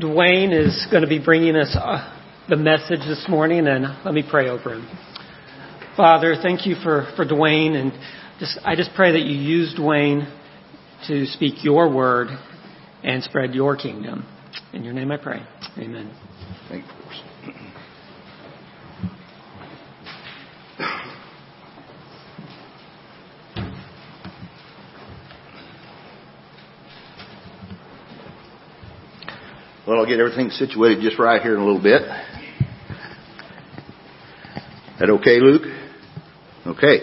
Duane is going to be bringing us uh, the message this morning, and let me pray over him. Father, thank you for, for Duane, and just, I just pray that you use Duane to speak your word and spread your kingdom. In your name I pray. Amen. Well, I'll get everything situated just right here in a little bit. That okay, Luke? Okay.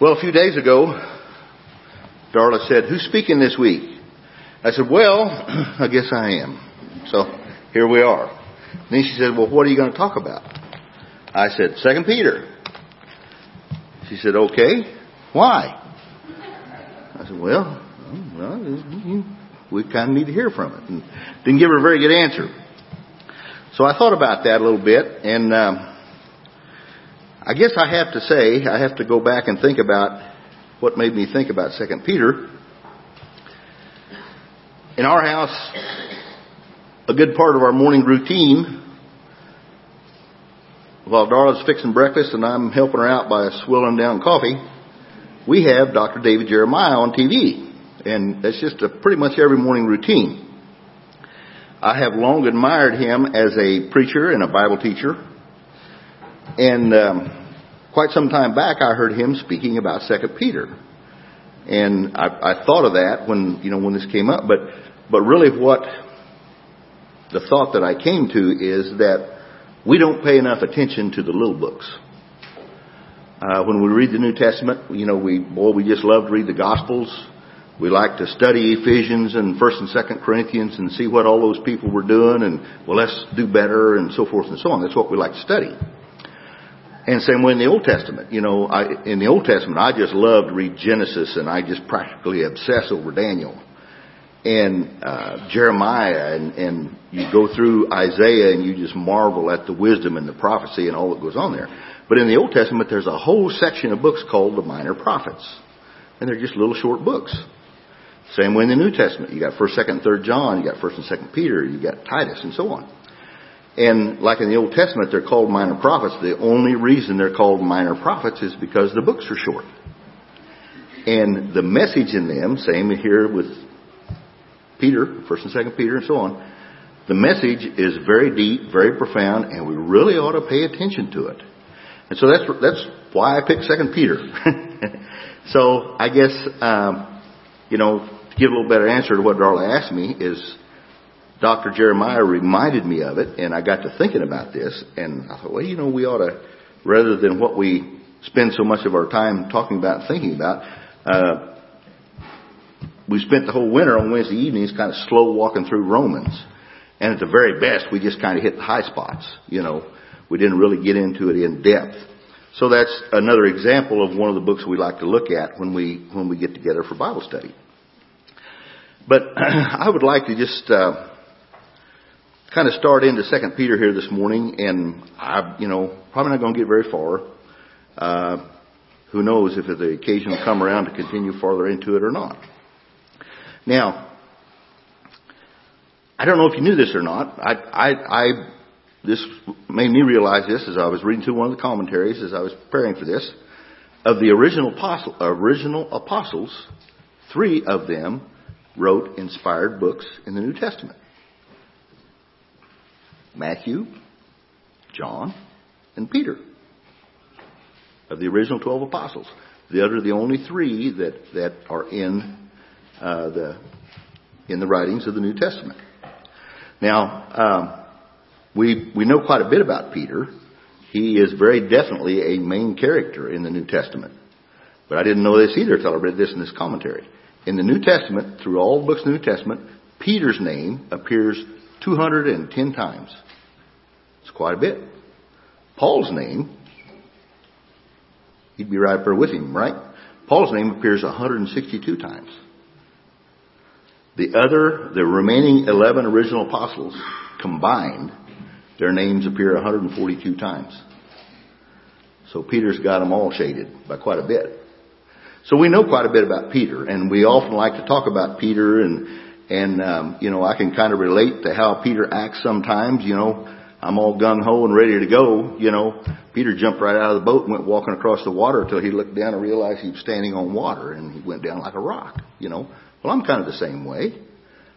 Well, a few days ago, Darla said, who's speaking this week? I said, well, I guess I am. So here we are. then she said, well, what are you going to talk about? I said, Second Peter. She said, okay. Why? I said, well, well, we kind of need to hear from it. And didn't give her a very good answer. So I thought about that a little bit, and um, I guess I have to say, I have to go back and think about what made me think about Second Peter. In our house, a good part of our morning routine, while Darla's fixing breakfast and I'm helping her out by swilling down coffee, we have Dr. David Jeremiah on TV. And that's just a pretty much every morning routine. I have long admired him as a preacher and a Bible teacher. And um, quite some time back, I heard him speaking about Second Peter, and I, I thought of that when you know when this came up. But but really, what the thought that I came to is that we don't pay enough attention to the little books. Uh, when we read the New Testament, you know, we boy, we just love to read the Gospels. We like to study Ephesians and First and Second Corinthians and see what all those people were doing and well let's do better and so forth and so on. That's what we like to study. And same way in the Old Testament. You know, I, in the Old Testament, I just love to read Genesis and I just practically obsess over Daniel and uh, Jeremiah and, and you go through Isaiah and you just marvel at the wisdom and the prophecy and all that goes on there. But in the Old Testament, there's a whole section of books called the Minor Prophets. And they're just little short books. Same way in the New Testament. You got 1st, 2nd, 3rd John, you got 1st and 2nd Peter, you got Titus, and so on. And like in the Old Testament, they're called minor prophets. The only reason they're called minor prophets is because the books are short. And the message in them, same here with Peter, 1st and 2nd Peter, and so on, the message is very deep, very profound, and we really ought to pay attention to it. And so that's that's why I picked Second Peter. so I guess um, you know give a little better answer to what Darla asked me is Dr. Jeremiah reminded me of it and I got to thinking about this and I thought, well, you know, we ought to, rather than what we spend so much of our time talking about and thinking about, uh, we spent the whole winter on Wednesday evenings kind of slow walking through Romans. And at the very best, we just kind of hit the high spots. You know, we didn't really get into it in depth. So that's another example of one of the books we like to look at when we, when we get together for Bible study. But I would like to just uh, kind of start into Second Peter here this morning, and I, you know, probably not going to get very far. Uh, who knows if the occasion will come around to continue farther into it or not. Now, I don't know if you knew this or not. I, I, I, this made me realize this as I was reading through one of the commentaries as I was preparing for this. Of the original apostle, original apostles, three of them wrote inspired books in the New Testament Matthew, John, and Peter of the original 12 apostles. The other, the only three that, that are in uh, the in the writings of the New Testament. Now, um, we we know quite a bit about Peter. He is very definitely a main character in the New Testament. But I didn't know this either until I read this in this commentary. In the New Testament, through all the books of the New Testament, Peter's name appears 210 times. It's quite a bit. Paul's name, he'd be right there with him, right? Paul's name appears 162 times. The other, the remaining 11 original apostles combined, their names appear 142 times. So Peter's got them all shaded by quite a bit. So we know quite a bit about Peter, and we often like to talk about Peter and And, um, you know, I can kind of relate to how Peter acts sometimes, you know. I'm all gung ho and ready to go, you know. Peter jumped right out of the boat and went walking across the water until he looked down and realized he was standing on water and he went down like a rock, you know. Well, I'm kind of the same way.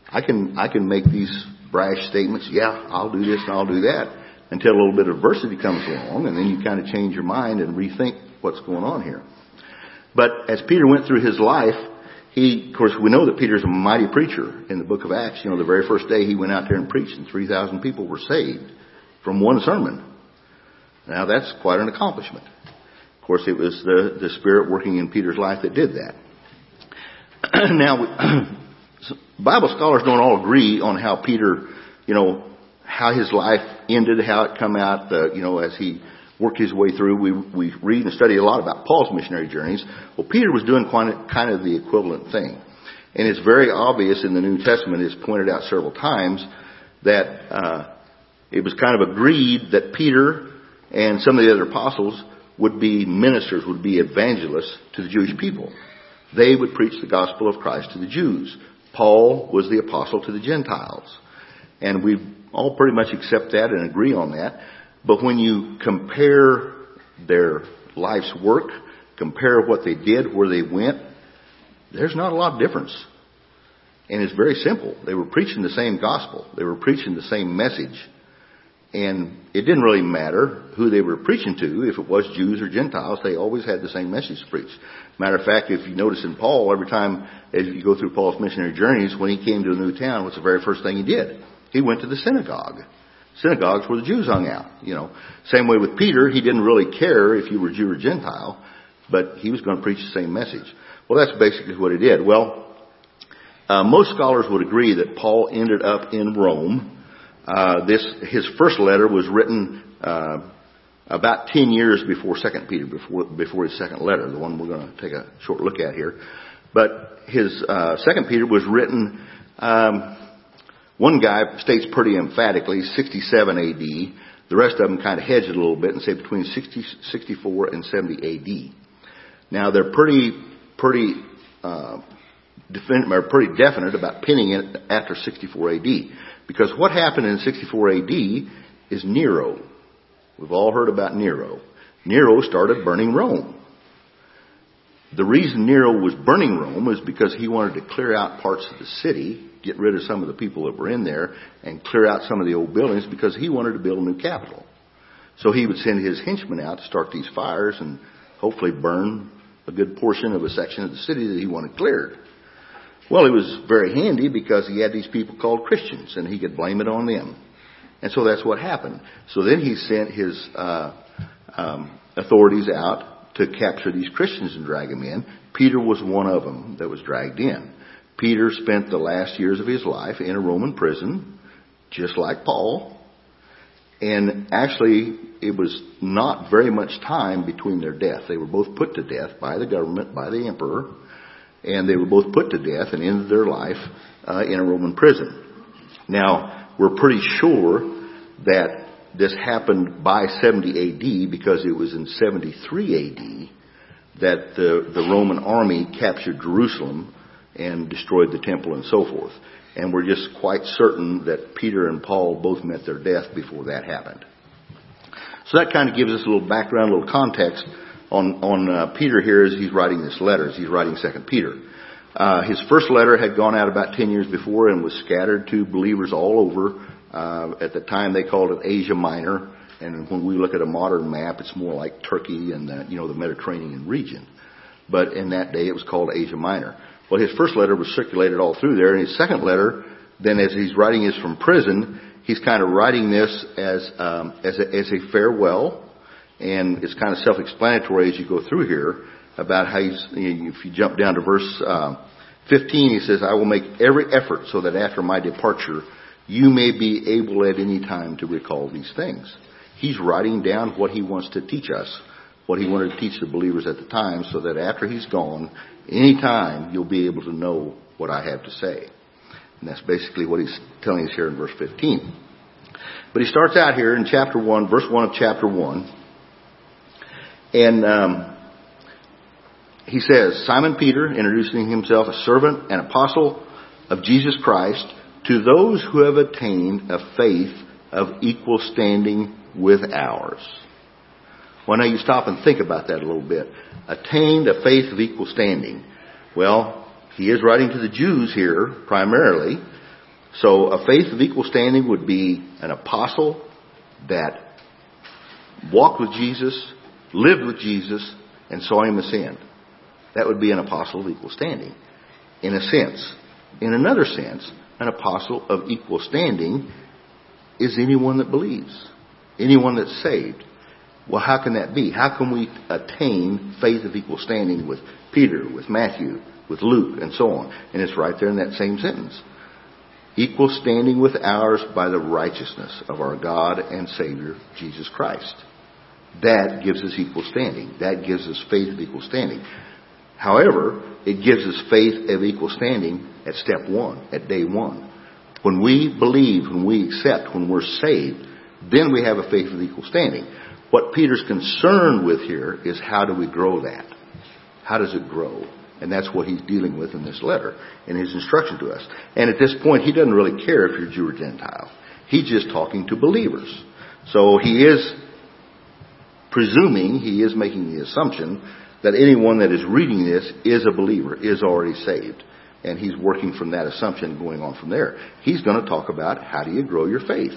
I can, I can make these brash statements, yeah, I'll do this and I'll do that until a little bit of adversity comes along and then you kind of change your mind and rethink what's going on here. But as Peter went through his life, he, of course, we know that Peter's a mighty preacher in the book of Acts. You know, the very first day he went out there and preached and 3,000 people were saved from one sermon. Now that's quite an accomplishment. Of course, it was the, the Spirit working in Peter's life that did that. now, Bible scholars don't all agree on how Peter, you know, how his life ended, how it come out, uh, you know, as he worked his way through. We, we read and study a lot about Paul's missionary journeys. Well, Peter was doing kind of the equivalent thing. And it's very obvious in the New Testament, it's pointed out several times, that uh, it was kind of agreed that Peter and some of the other apostles would be ministers, would be evangelists to the Jewish people. They would preach the gospel of Christ to the Jews. Paul was the apostle to the Gentiles. And we all pretty much accept that and agree on that. But when you compare their life's work, compare what they did, where they went, there's not a lot of difference. And it's very simple. They were preaching the same gospel. They were preaching the same message. And it didn't really matter who they were preaching to, if it was Jews or Gentiles, they always had the same message to preach. Matter of fact, if you notice in Paul, every time as you go through Paul's missionary journeys, when he came to a new town, what's the very first thing he did? He went to the synagogue. Synagogues where the Jews hung out, you know. Same way with Peter, he didn't really care if you were Jew or Gentile, but he was going to preach the same message. Well, that's basically what he did. Well, uh, most scholars would agree that Paul ended up in Rome uh, this his first letter was written uh, about ten years before Second Peter, before before his second letter, the one we're going to take a short look at here. But his uh, Second Peter was written. Um, one guy states pretty emphatically 67 A.D. The rest of them kind of hedge it a little bit and say between 60, 64 and 70 A.D. Now they're pretty pretty uh, defin- or pretty definite about pinning it after 64 A.D. Because what happened in 64 AD is Nero. We've all heard about Nero. Nero started burning Rome. The reason Nero was burning Rome is because he wanted to clear out parts of the city, get rid of some of the people that were in there, and clear out some of the old buildings because he wanted to build a new capital. So he would send his henchmen out to start these fires and hopefully burn a good portion of a section of the city that he wanted cleared. Well, it was very handy because he had these people called Christians and he could blame it on them. And so that's what happened. So then he sent his uh, um, authorities out to capture these Christians and drag them in. Peter was one of them that was dragged in. Peter spent the last years of his life in a Roman prison, just like Paul. And actually, it was not very much time between their death. They were both put to death by the government, by the emperor and they were both put to death and ended their life uh, in a Roman prison. Now, we're pretty sure that this happened by 70 AD because it was in 73 AD that the, the Roman army captured Jerusalem and destroyed the temple and so forth. And we're just quite certain that Peter and Paul both met their death before that happened. So that kind of gives us a little background, a little context on, on uh, Peter here as he's writing this letter, as he's writing Second Peter. Uh, his first letter had gone out about 10 years before and was scattered to believers all over. Uh, at the time they called it Asia Minor, and when we look at a modern map, it's more like Turkey and the, you know the Mediterranean region. But in that day, it was called Asia Minor. Well, his first letter was circulated all through there, and his second letter, then as he's writing this from prison, he's kind of writing this as um, as, a, as a farewell and it's kind of self-explanatory as you go through here about how he's, if you jump down to verse uh, 15, he says, I will make every effort so that after my departure, you may be able at any time to recall these things. He's writing down what he wants to teach us, what he wanted to teach the believers at the time, so that after he's gone, any time you'll be able to know what I have to say. And that's basically what he's telling us here in verse 15. But he starts out here in chapter 1, verse 1 of chapter 1. And um, he says, Simon Peter, introducing himself, a servant and apostle of Jesus Christ to those who have attained a faith of equal standing with ours. Well, now you stop and think about that a little bit. Attained a faith of equal standing. Well, he is writing to the Jews here primarily. So a faith of equal standing would be an apostle that walked with Jesus, lived with Jesus, and saw him ascend. That would be an apostle of equal standing, in a sense. In another sense, an apostle of equal standing is anyone that believes, anyone that's saved. Well, how can that be? How can we attain faith of equal standing with Peter, with Matthew, with Luke, and so on? And it's right there in that same sentence. Equal standing with ours by the righteousness of our God and Savior, Jesus Christ. That gives us equal standing. That gives us faith of equal standing. However, it gives us faith of equal standing at step one, at day one. When we believe, when we accept, when we're saved, then we have a faith of equal standing. What Peter's concerned with here is how do we grow that? How does it grow? And that's what he's dealing with in this letter, and his instruction to us. And at this point, he doesn't really care if you're Jew or Gentile. He's just talking to believers. So he is presuming, he is making the assumption that anyone that is reading this is a believer, is already saved. And he's working from that assumption going on from there. He's going to talk about how do you grow your faith.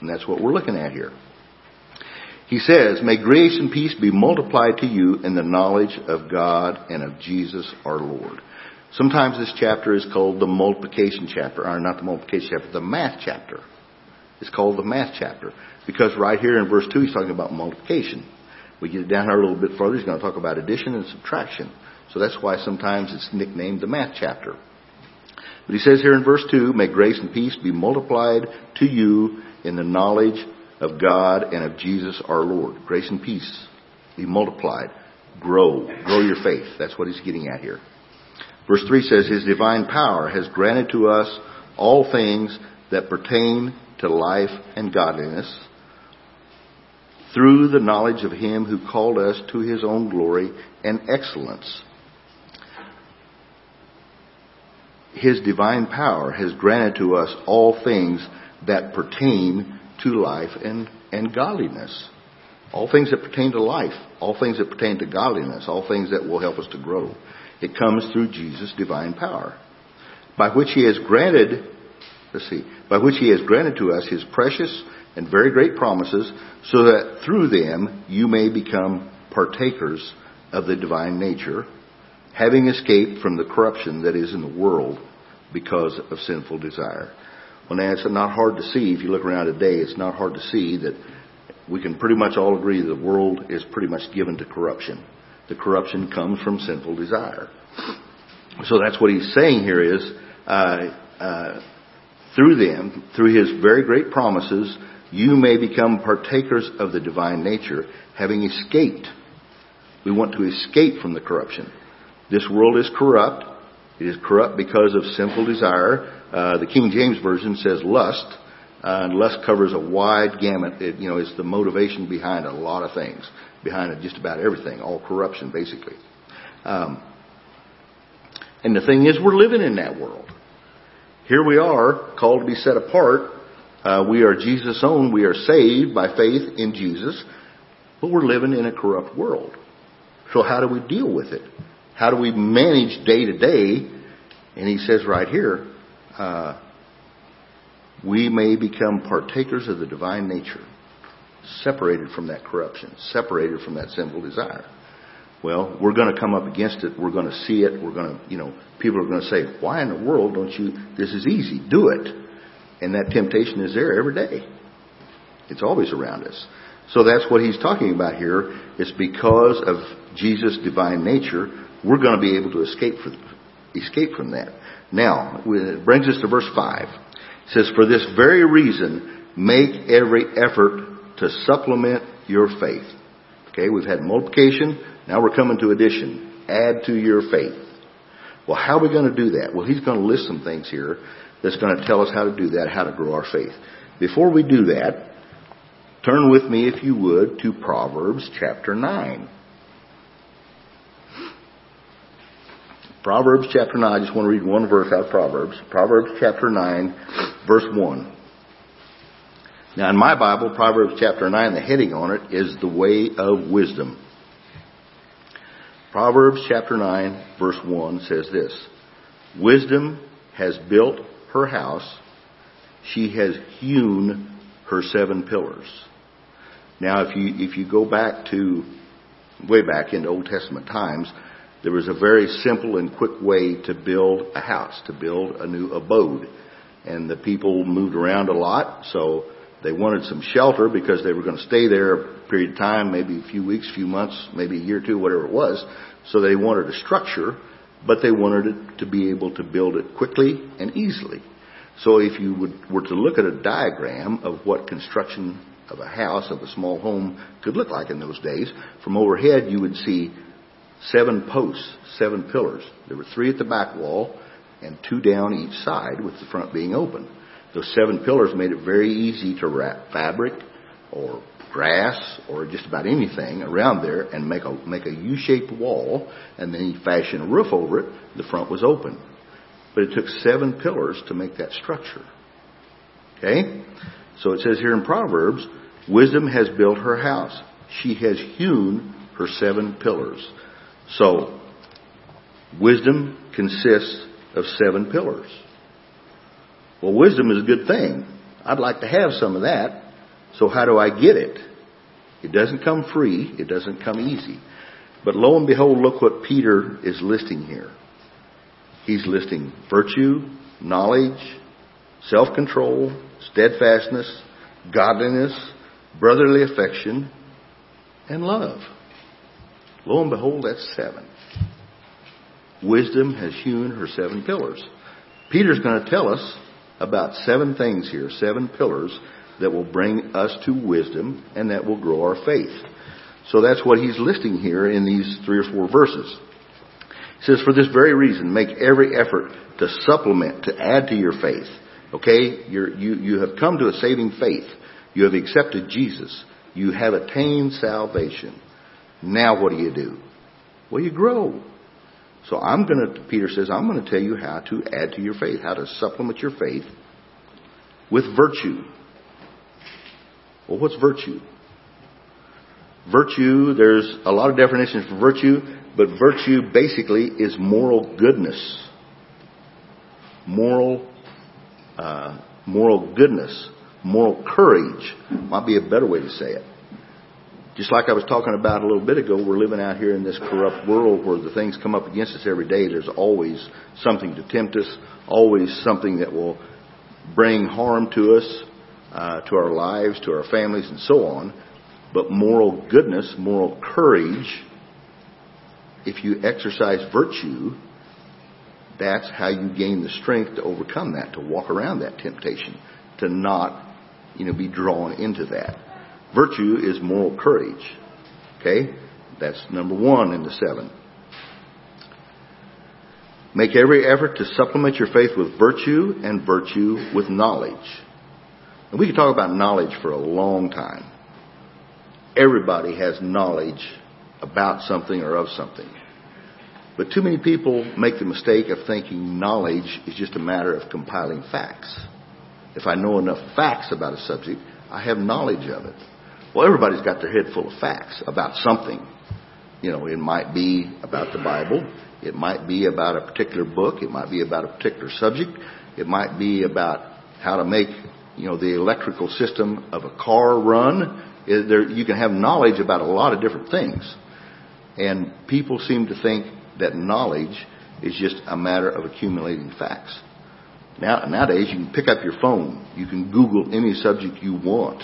And that's what we're looking at here. He says, May grace and peace be multiplied to you in the knowledge of God and of Jesus our Lord. Sometimes this chapter is called the multiplication chapter, or not the multiplication chapter, the math chapter. It's called the math chapter. Because right here in verse 2, he's talking about multiplication. We get down here a little bit further, he's going to talk about addition and subtraction. So that's why sometimes it's nicknamed the math chapter. But he says here in verse 2, May grace and peace be multiplied to you in the knowledge of God and of Jesus our Lord. Grace and peace be multiplied. Grow. Grow your faith. That's what he's getting at here. Verse 3 says, His divine power has granted to us all things that pertain to life and godliness through the knowledge of Him who called us to His own glory and excellence. His divine power has granted to us all things that pertain to life and, and godliness. All things that pertain to life, all things that pertain to godliness, all things that will help us to grow. It comes through Jesus' divine power, by which He has granted, let's see, by which He has granted to us His precious and very great promises, so that through them you may become partakers of the divine nature, having escaped from the corruption that is in the world because of sinful desire. Well, now it's not hard to see. If you look around today, it's not hard to see that we can pretty much all agree the world is pretty much given to corruption. The corruption comes from sinful desire. So that's what he's saying here is, uh, uh, through them, through his very great promises, you may become partakers of the divine nature, having escaped. We want to escape from the corruption. This world is corrupt. It is corrupt because of sinful desire. Uh, the King James Version says lust, uh, and lust covers a wide gamut. It, you know, it's the motivation behind a lot of things, behind just about everything, all corruption, basically. Um, and the thing is, we're living in that world. Here we are, called to be set apart. Uh, we are Jesus' own. We are saved by faith in Jesus, but we're living in a corrupt world. So how do we deal with it? How do we manage day to day? And he says right here, uh, we may become partakers of the divine nature, separated from that corruption, separated from that sinful desire. Well, we're going to come up against it. We're going to see it. We're going to, you know, people are going to say, why in the world don't you, this is easy, do it. And that temptation is there every day. It's always around us. So that's what he's talking about here. It's because of Jesus' divine nature, we're going to be able to escape from, escape from that. Now, it brings us to verse 5. It says, For this very reason, make every effort to supplement your faith. Okay, we've had multiplication. Now we're coming to addition. Add to your faith. Well, how are we going to do that? Well, he's going to list some things here that's going to tell us how to do that, how to grow our faith. Before we do that, turn with me, if you would, to Proverbs chapter 9. Proverbs chapter 9, I just want to read one verse out of Proverbs. Proverbs chapter 9, verse 1. Now in my Bible, Proverbs chapter 9, the heading on it is the way of wisdom. Proverbs chapter 9, verse 1 says this, Wisdom has built her house, she has hewn her seven pillars. Now if you, if you go back to, way back in Old Testament times, there was a very simple and quick way to build a house, to build a new abode. And the people moved around a lot, so they wanted some shelter because they were going to stay there a period of time, maybe a few weeks, few months, maybe a year or two, whatever it was. So they wanted a structure, but they wanted it to be able to build it quickly and easily. So if you would, were to look at a diagram of what construction of a house, of a small home could look like in those days, from overhead you would see seven posts, seven pillars. There were three at the back wall and two down each side with the front being open. Those seven pillars made it very easy to wrap fabric or grass or just about anything around there and make a make a U-shaped wall and then you fashion a roof over it. The front was open. But it took seven pillars to make that structure. Okay? So it says here in Proverbs, wisdom has built her house. She has hewn her seven pillars. So, wisdom consists of seven pillars. Well, wisdom is a good thing. I'd like to have some of that. So how do I get it? It doesn't come free. It doesn't come easy. But lo and behold, look what Peter is listing here. He's listing virtue, knowledge, self-control, steadfastness, godliness, brotherly affection, and love. Lo and behold, that's seven. Wisdom has hewn her seven pillars. Peter's going to tell us about seven things here, seven pillars that will bring us to wisdom and that will grow our faith. So that's what he's listing here in these three or four verses. He says, for this very reason, make every effort to supplement, to add to your faith. Okay? You're, you, you have come to a saving faith. You have accepted Jesus. You have attained salvation. Now what do you do? Well, you grow. So I'm going to, Peter says, I'm going to tell you how to add to your faith, how to supplement your faith with virtue. Well, what's virtue? Virtue, there's a lot of definitions for virtue, but virtue basically is moral goodness. Moral, uh, moral goodness. Moral courage might be a better way to say it. Just like I was talking about a little bit ago, we're living out here in this corrupt world where the things come up against us every day. There's always something to tempt us, always something that will bring harm to us, uh, to our lives, to our families, and so on. But moral goodness, moral courage, if you exercise virtue, that's how you gain the strength to overcome that, to walk around that temptation, to not, you know, be drawn into that. Virtue is moral courage. Okay? That's number one in the seven. Make every effort to supplement your faith with virtue and virtue with knowledge. And we could talk about knowledge for a long time. Everybody has knowledge about something or of something. But too many people make the mistake of thinking knowledge is just a matter of compiling facts. If I know enough facts about a subject, I have knowledge of it. Well, everybody's got their head full of facts about something. You know, it might be about the Bible. It might be about a particular book. It might be about a particular subject. It might be about how to make, you know, the electrical system of a car run. There, you can have knowledge about a lot of different things. And people seem to think that knowledge is just a matter of accumulating facts. Now, nowadays, you can pick up your phone. You can Google any subject you want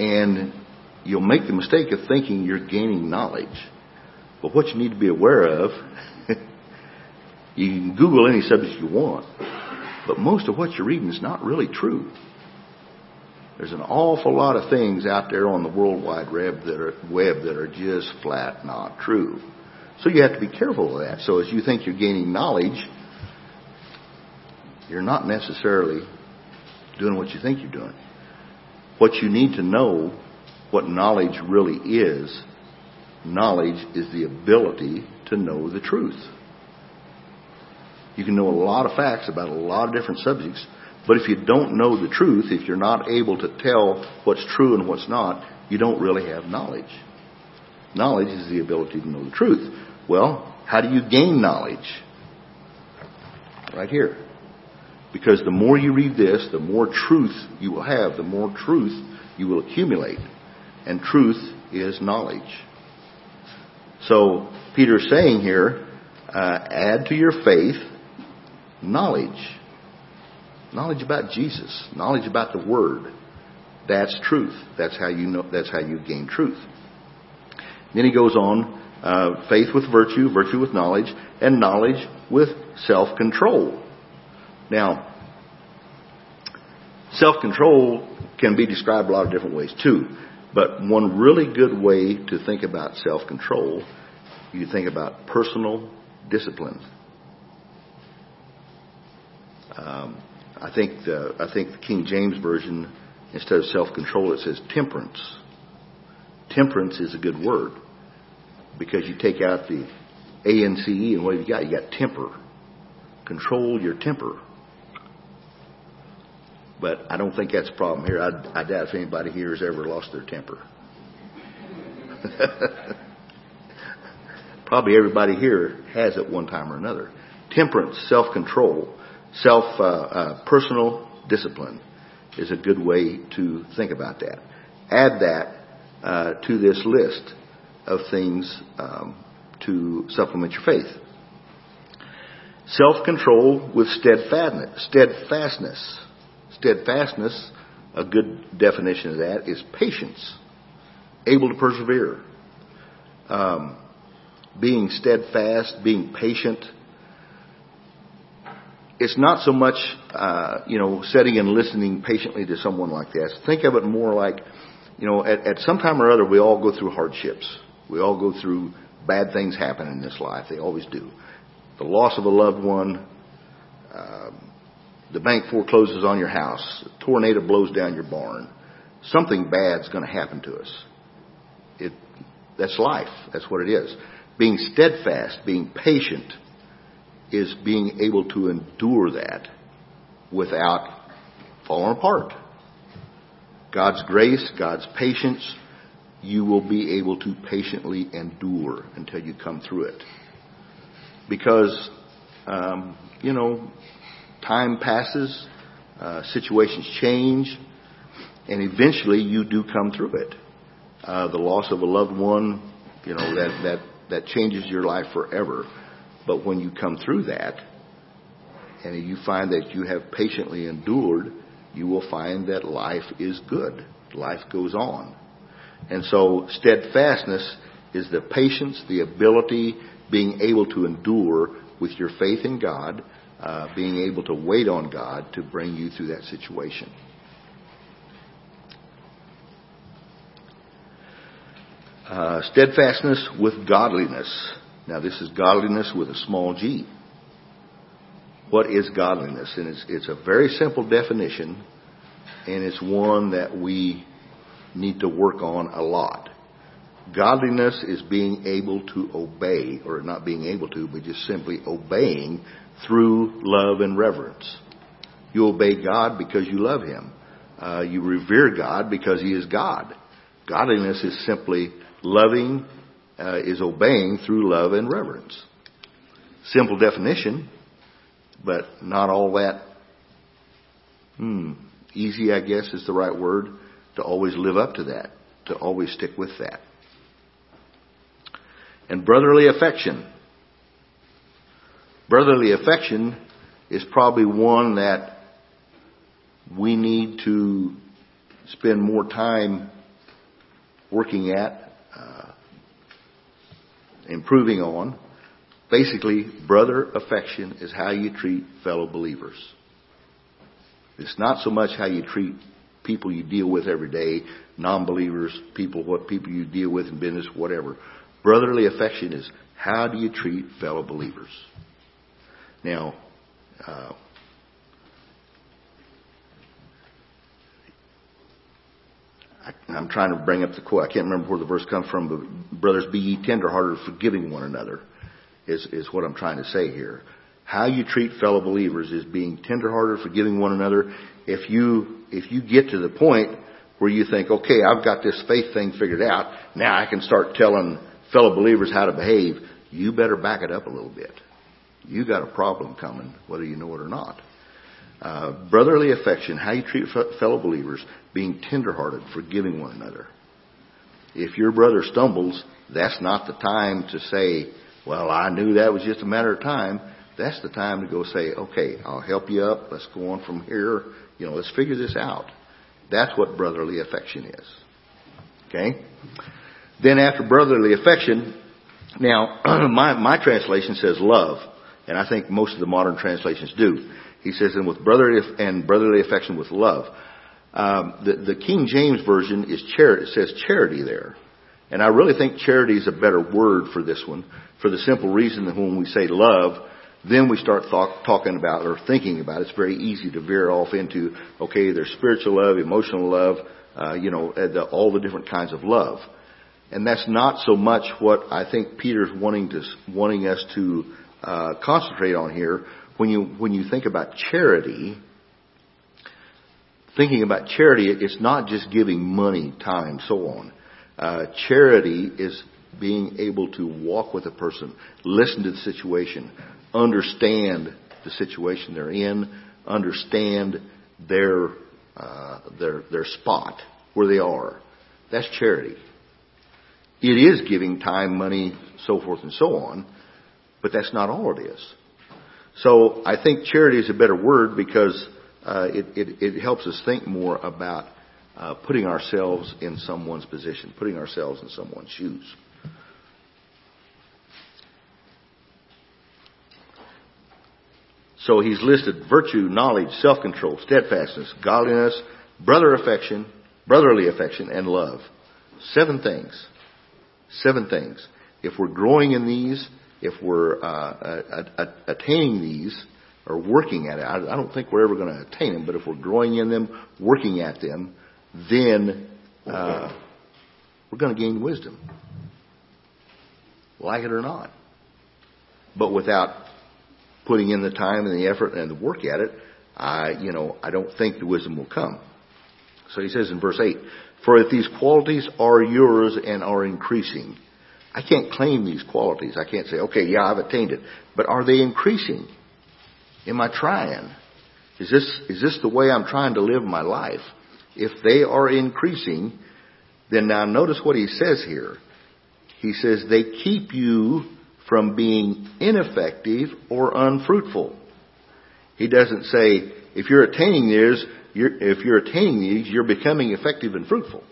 and you'll make the mistake of thinking you're gaining knowledge. But what you need to be aware of, you can Google any subject you want, but most of what you're reading is not really true. There's an awful lot of things out there on the World Wide Web that are, web that are just flat not true. So you have to be careful of that. So as you think you're gaining knowledge, you're not necessarily doing what you think you're doing. What you need to know, what knowledge really is, knowledge is the ability to know the truth. You can know a lot of facts about a lot of different subjects, but if you don't know the truth, if you're not able to tell what's true and what's not, you don't really have knowledge. Knowledge is the ability to know the truth. Well, how do you gain knowledge? Right here. Because the more you read this, the more truth you will have, the more truth you will accumulate. And truth is knowledge. So, Peter's saying here, uh, add to your faith knowledge. Knowledge about Jesus. Knowledge about the Word. That's truth. That's how you know, that's how you gain truth. Then he goes on, uh, faith with virtue, virtue with knowledge, and knowledge with self-control. Now, self-control can be described a lot of different ways too. But one really good way to think about self-control, you think about personal discipline. Um, I think the I think the King James version instead of self-control it says temperance. Temperance is a good word because you take out the A N C E and what have you got? You got temper. Control your temper. But I don't think that's a problem here. I, I doubt if anybody here has ever lost their temper. Probably everybody here has at one time or another. Temperance, self-control, self uh, uh, personal discipline is a good way to think about that. Add that uh, to this list of things um, to supplement your faith. Self-control with steadfastness. Steadfastness. Steadfastness, a good definition of that is patience, able to persevere, um, being steadfast, being patient. It's not so much, uh, you know, sitting and listening patiently to someone like this. Think of it more like, you know, at, at some time or other, we all go through hardships. We all go through bad things happen in this life. They always do. The loss of a loved one, uh, the bank forecloses on your house, a tornado blows down your barn, something bad's going to happen to us. It, that's life. That's what it is. Being steadfast, being patient, is being able to endure that without falling apart. God's grace, God's patience, you will be able to patiently endure until you come through it. Because, um, you know, time passes, uh, situations change, and eventually you do come through it. Uh, the loss of a loved one, you know, that, that, that changes your life forever. But when you come through that, and you find that you have patiently endured, you will find that life is good. Life goes on. And so steadfastness is the patience, the ability, being able to endure with your faith in God, uh, being able to wait on God to bring you through that situation. Uh, steadfastness with godliness. Now, this is godliness with a small g. What is godliness? And it's, it's a very simple definition, and it's one that we need to work on a lot. Godliness is being able to obey, or not being able to, but just simply obeying through love and reverence. You obey God because you love Him. Uh, you revere God because He is God. Godliness is simply loving, uh, is obeying through love and reverence. Simple definition, but not all that hmm, easy, I guess is the right word, to always live up to that, to always stick with that. And brotherly affection. Brotherly affection is probably one that we need to spend more time working at, uh, improving on. Basically, brother affection is how you treat fellow believers. It's not so much how you treat people you deal with every day, non-believers, people, what people you deal with in business, whatever. Brotherly affection is how do you treat fellow believers? Now, uh, I, am trying to bring up the quote. I can't remember where the verse comes from, but brothers, be ye tenderhearted, forgiving one another, is is what I'm trying to say here. how you treat fellow believers is being tenderhearted, forgiving one another. If you, if you get to the point where you think, okay, I've got this faith thing figured out, now I can start telling fellow believers how to behave, you better back it up a little bit. You got a problem coming, whether you know it or not. Uh, brotherly affection, how you treat fellow believers, being tenderhearted, forgiving one another. If your brother stumbles, that's not the time to say, well, I knew that was just a matter of time. That's the time to go say, okay, I'll help you up. Let's go on from here. You know, let's figure this out. That's what brotherly affection is. Okay? Then after brotherly affection, now my, my translation says love, and I think most of the modern translations do. He says, and with brotherly and brotherly affection with love. Um, the, the King James version is charity. It says charity there, and I really think charity is a better word for this one, for the simple reason that when we say love, then we start th- talking about or thinking about. It. It's very easy to veer off into okay, there's spiritual love, emotional love, uh, you know, the, all the different kinds of love, and that's not so much what I think Peter's wanting to wanting us to uh, concentrate on here. When you when you think about charity, thinking about charity, it's not just giving money, time, so on. Uh, charity is being able to walk with a person, listen to the situation, understand the situation they're in, understand their uh, their their spot where they are. That's charity. It is giving time, money, so forth and so on, but that's not all it is. So I think charity is a better word because uh, it, it, it helps us think more about uh, putting ourselves in someone's position, putting ourselves in someone's shoes. So he's listed virtue, knowledge, self-control, steadfastness, godliness, brother affection, brotherly affection, and love. Seven things. Seven things. If we're growing in these, if we're uh, attaining these, or working at it, I, I don't think we're ever going to attain them, but if we're growing in them, working at them, then uh, we're going to gain wisdom. Like it or not. But without putting in the time and the effort and the work at it, I, you know, I don't think the wisdom will come. So he says in verse 8, For if these qualities are yours and are increasing, I can't claim these qualities. I can't say, okay, yeah, I've attained it. But are they increasing? Am I trying? Is this, is this the way I'm trying to live my life? If they are increasing, then now notice what he says here. He says they keep you from being ineffective or unfruitful. He doesn't say, if you're attaining these, you're, if you're attaining these, you're becoming effective and fruitful.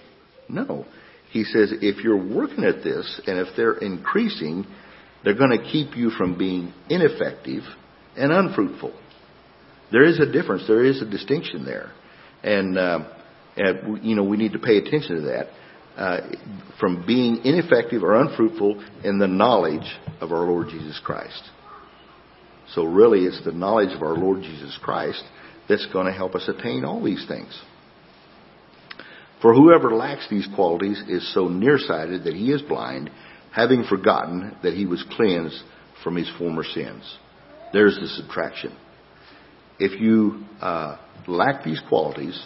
No. He says, if you're working at this and if they're increasing, they're going to keep you from being ineffective and unfruitful. There is a difference. There is a distinction there. And, uh, and you know, we need to pay attention to that uh, from being ineffective or unfruitful in the knowledge of our Lord Jesus Christ. So really, it's the knowledge of our Lord Jesus Christ that's going to help us attain all these things. For whoever lacks these qualities is so nearsighted that he is blind, having forgotten that he was cleansed from his former sins. There's the subtraction. If you uh, lack these qualities,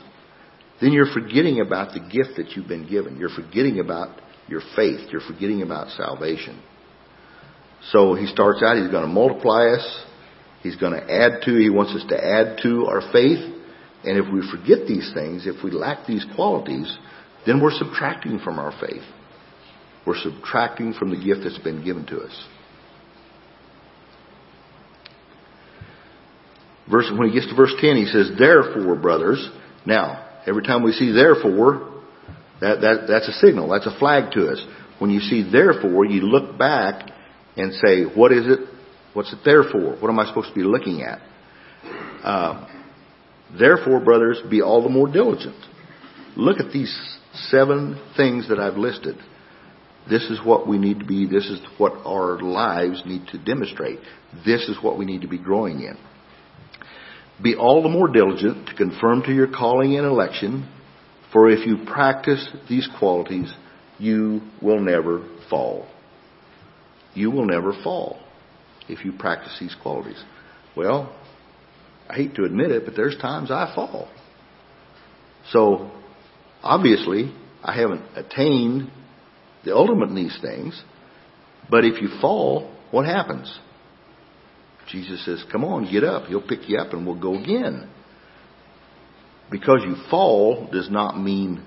then you're forgetting about the gift that you've been given. You're forgetting about your faith. You're forgetting about salvation. So he starts out, he's going to multiply us. He's going to add to, he wants us to add to our faith. And if we forget these things, if we lack these qualities, then we're subtracting from our faith. We're subtracting from the gift that's been given to us. Verse, when he gets to verse 10, he says, Therefore, brothers, now, Every time we see therefore, that, that, that's a signal. That's a flag to us. When you see therefore, you look back and say, what is it? What's it there for? What am I supposed to be looking at? Uh, therefore, brothers, be all the more diligent. Look at these seven things that I've listed. This is what we need to be. This is what our lives need to demonstrate. This is what we need to be growing in. Be all the more diligent to confirm to your calling and election, for if you practice these qualities, you will never fall. You will never fall if you practice these qualities. Well, I hate to admit it, but there's times I fall. So, obviously, I haven't attained the ultimate in these things. But if you fall, what happens? Jesus says, Come on, get up. He'll pick you up and we'll go again. Because you fall does not mean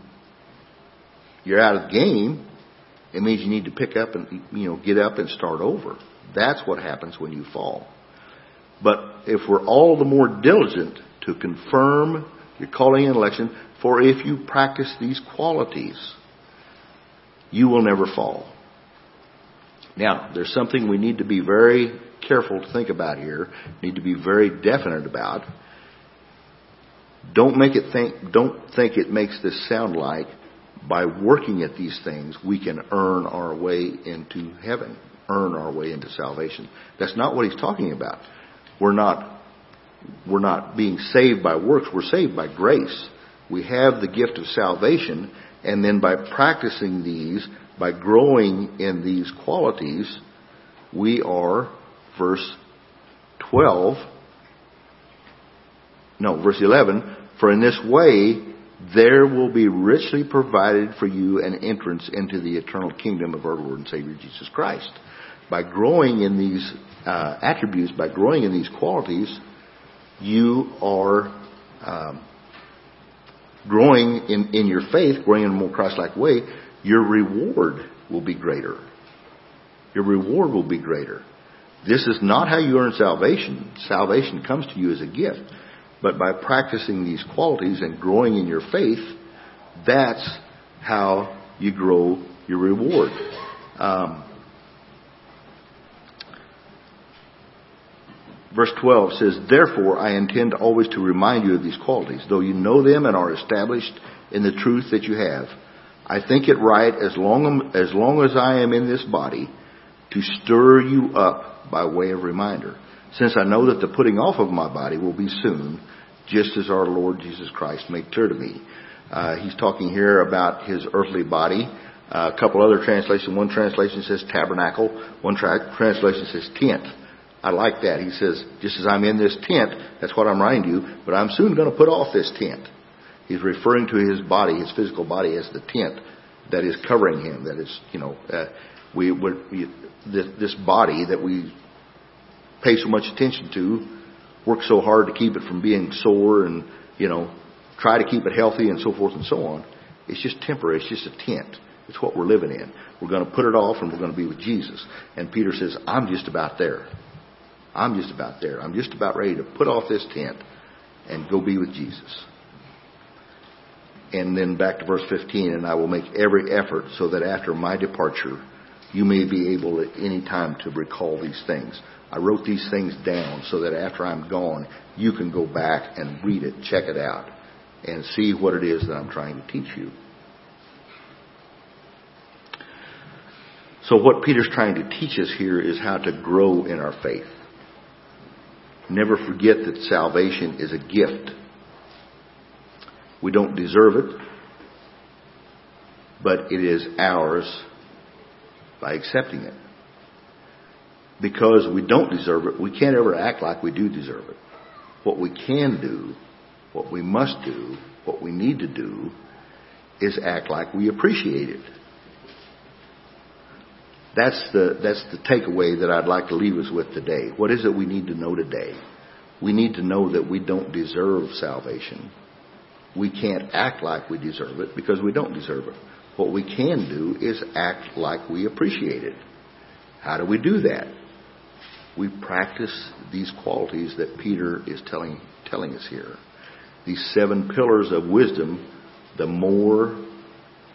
you're out of the game. It means you need to pick up and, you know, get up and start over. That's what happens when you fall. But if we're all the more diligent to confirm your calling and election, for if you practice these qualities, you will never fall. Now, there's something we need to be very careful to think about here, need to be very definite about. Don't make it think, don't think it makes this sound like by working at these things we can earn our way into heaven, earn our way into salvation. That's not what he's talking about. We're not, we're not being saved by works, we're saved by grace. We have the gift of salvation, and then by practicing these, by growing in these qualities, we are, verse 12, no, verse 11, for in this way there will be richly provided for you an entrance into the eternal kingdom of our Lord and Savior Jesus Christ. By growing in these uh, attributes, by growing in these qualities, you are um, growing in, in your faith, growing in a more Christ-like way, your reward will be greater. Your reward will be greater. This is not how you earn salvation. Salvation comes to you as a gift. But by practicing these qualities and growing in your faith, that's how you grow your reward. Um, verse 12 says, Therefore I intend always to remind you of these qualities, though you know them and are established in the truth that you have. I think it right, as long as, long as I am in this body, to stir you up by way of reminder, since I know that the putting off of my body will be soon, just as our Lord Jesus Christ made clear to me. Uh, he's talking here about his earthly body. Uh, a couple other translations. One translation says tabernacle. One tra- translation says tent. I like that. He says, just as I'm in this tent, that's what I'm writing you, but I'm soon going to put off this tent. He's referring to his body, his physical body, as the tent that is covering him. That is, you know, uh, we, we this, this body that we pay so much attention to, work so hard to keep it from being sore, and you know, try to keep it healthy and so forth and so on. It's just temporary. It's just a tent. It's what we're living in. We're going to put it off and we're going to be with Jesus. And Peter says, I'm just about there. I'm just about there. I'm just about ready to put off this tent and go be with Jesus. And then back to verse 15, and I will make every effort so that after my departure, you may be able at any time to recall these things. I wrote these things down so that after I'm gone, you can go back and read it, check it out, and see what it is that I'm trying to teach you. So what Peter's trying to teach us here is how to grow in our faith. Never forget that salvation is a gift. We don't deserve it, but it is ours by accepting it. Because we don't deserve it, we can't ever act like we do deserve it. What we can do, what we must do, what we need to do, is act like we appreciate it. That's the, that's the takeaway that I'd like to leave us with today. What is it we need to know today? We need to know that we don't deserve salvation. We can't act like we deserve it because we don't deserve it. What we can do is act like we appreciate it. How do we do that? We practice these qualities that Peter is telling, telling us here. These seven pillars of wisdom, the more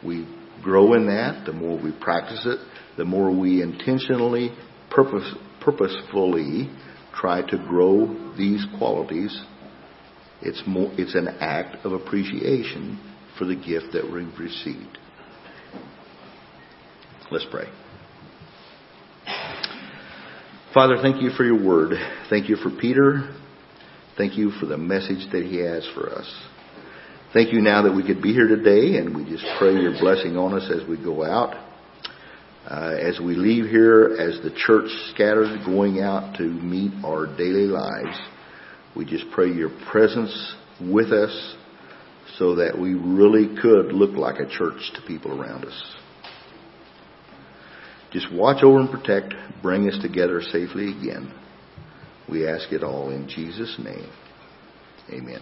we grow in that, the more we practice it, the more we intentionally, purpose, purposefully try to grow these qualities, it's more, it's an act of appreciation for the gift that we've received. Let's pray. Father, thank you for your word. Thank you for Peter. Thank you for the message that he has for us. Thank you now that we could be here today and we just pray your blessing on us as we go out. Uh, as we leave here, as the church scattered going out to meet our daily lives, we just pray your presence with us so that we really could look like a church to people around us. Just watch over and protect, bring us together safely again. We ask it all in Jesus' name. Amen.